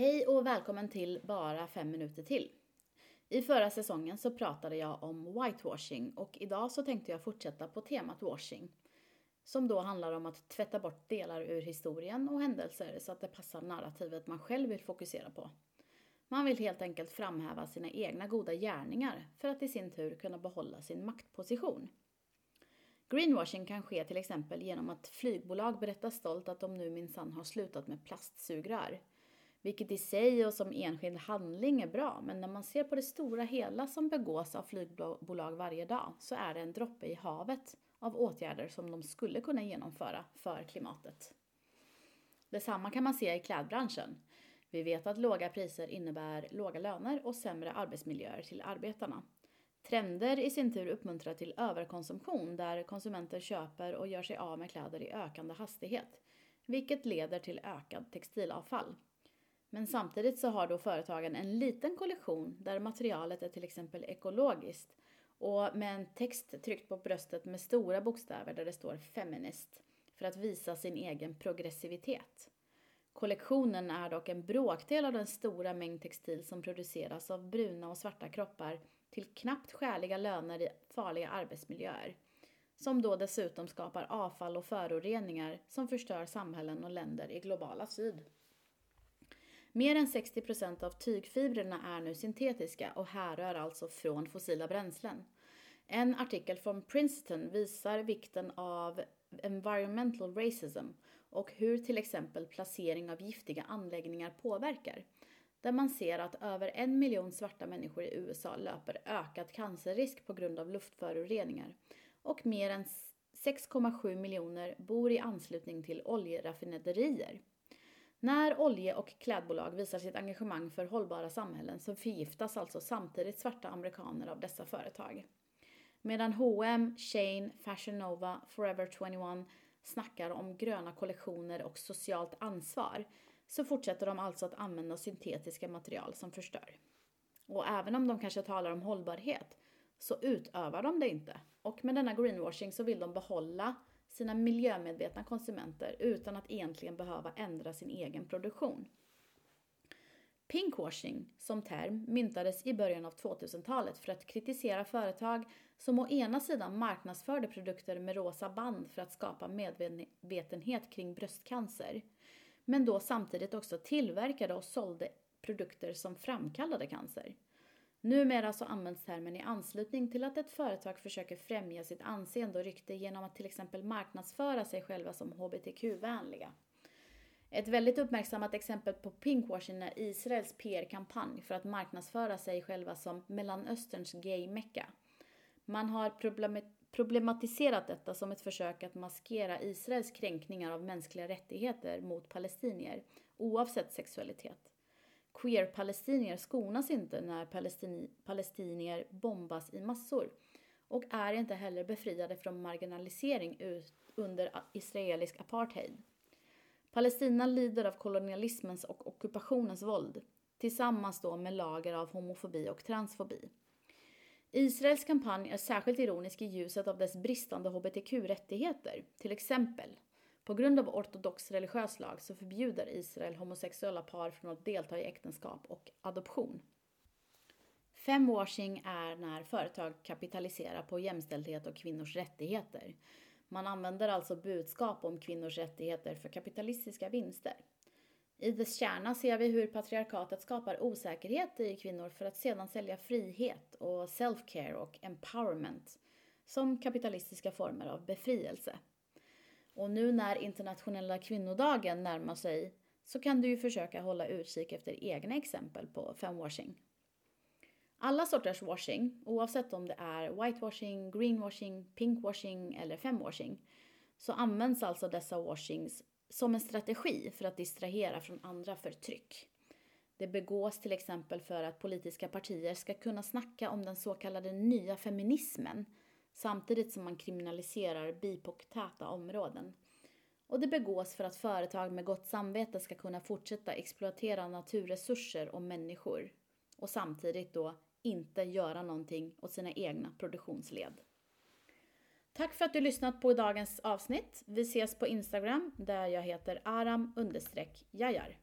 Hej och välkommen till Bara fem minuter till. I förra säsongen så pratade jag om whitewashing och idag så tänkte jag fortsätta på temat washing. Som då handlar om att tvätta bort delar ur historien och händelser så att det passar narrativet man själv vill fokusera på. Man vill helt enkelt framhäva sina egna goda gärningar för att i sin tur kunna behålla sin maktposition. Greenwashing kan ske till exempel genom att flygbolag berättar stolt att de nu minsann har slutat med plastsugrör. Vilket i sig och som enskild handling är bra, men när man ser på det stora hela som begås av flygbolag varje dag så är det en droppe i havet av åtgärder som de skulle kunna genomföra för klimatet. Detsamma kan man se i klädbranschen. Vi vet att låga priser innebär låga löner och sämre arbetsmiljöer till arbetarna. Trender i sin tur uppmuntrar till överkonsumtion där konsumenter köper och gör sig av med kläder i ökande hastighet, vilket leder till ökad textilavfall. Men samtidigt så har då företagen en liten kollektion där materialet är till exempel ekologiskt och med en text tryckt på bröstet med stora bokstäver där det står feminist för att visa sin egen progressivitet. Kollektionen är dock en bråkdel av den stora mängd textil som produceras av bruna och svarta kroppar till knappt skäliga löner i farliga arbetsmiljöer. Som då dessutom skapar avfall och föroreningar som förstör samhällen och länder i globala syd. Mer än 60 procent av tygfibrerna är nu syntetiska och härrör alltså från fossila bränslen. En artikel från Princeton visar vikten av environmental racism och hur till exempel placering av giftiga anläggningar påverkar. Där man ser att över en miljon svarta människor i USA löper ökad cancerrisk på grund av luftföroreningar och mer än 6,7 miljoner bor i anslutning till oljeraffinaderier. När olje och klädbolag visar sitt engagemang för hållbara samhällen så förgiftas alltså samtidigt svarta amerikaner av dessa företag. Medan H&M, Shane, Fashion Nova, Forever 21 snackar om gröna kollektioner och socialt ansvar så fortsätter de alltså att använda syntetiska material som förstör. Och även om de kanske talar om hållbarhet så utövar de det inte. Och med denna greenwashing så vill de behålla sina miljömedvetna konsumenter utan att egentligen behöva ändra sin egen produktion. Pinkwashing som term myntades i början av 2000-talet för att kritisera företag som å ena sidan marknadsförde produkter med rosa band för att skapa medvetenhet kring bröstcancer, men då samtidigt också tillverkade och sålde produkter som framkallade cancer. Numera så används termen i anslutning till att ett företag försöker främja sitt anseende och rykte genom att till exempel marknadsföra sig själva som hbtq-vänliga. Ett väldigt uppmärksammat exempel på pinkwashing är Israels PR-kampanj för att marknadsföra sig själva som Mellanösterns gay-mecka. Man har problematiserat detta som ett försök att maskera Israels kränkningar av mänskliga rättigheter mot palestinier, oavsett sexualitet. Queer-palestinier skonas inte när palestini palestinier bombas i massor och är inte heller befriade från marginalisering under israelisk apartheid. Palestina lider av kolonialismens och ockupationens våld, tillsammans då med lager av homofobi och transfobi. Israels kampanj är särskilt ironisk i ljuset av dess bristande hbtq-rättigheter, till exempel på grund av ortodox religiös lag så förbjuder Israel homosexuella par från att delta i äktenskap och adoption. Femwashing är när företag kapitaliserar på jämställdhet och kvinnors rättigheter. Man använder alltså budskap om kvinnors rättigheter för kapitalistiska vinster. I dess kärna ser vi hur patriarkatet skapar osäkerhet i kvinnor för att sedan sälja frihet och self-care och empowerment som kapitalistiska former av befrielse. Och nu när internationella kvinnodagen närmar sig så kan du ju försöka hålla utkik efter egna exempel på femwashing. Alla sorters washing, oavsett om det är whitewashing, greenwashing, pinkwashing eller femwashing, så används alltså dessa washings som en strategi för att distrahera från andra förtryck. Det begås till exempel för att politiska partier ska kunna snacka om den så kallade nya feminismen samtidigt som man kriminaliserar bipocktäta områden. Och det begås för att företag med gott samvete ska kunna fortsätta exploatera naturresurser och människor och samtidigt då inte göra någonting åt sina egna produktionsled. Tack för att du lyssnat på dagens avsnitt. Vi ses på Instagram där jag heter aram jajar.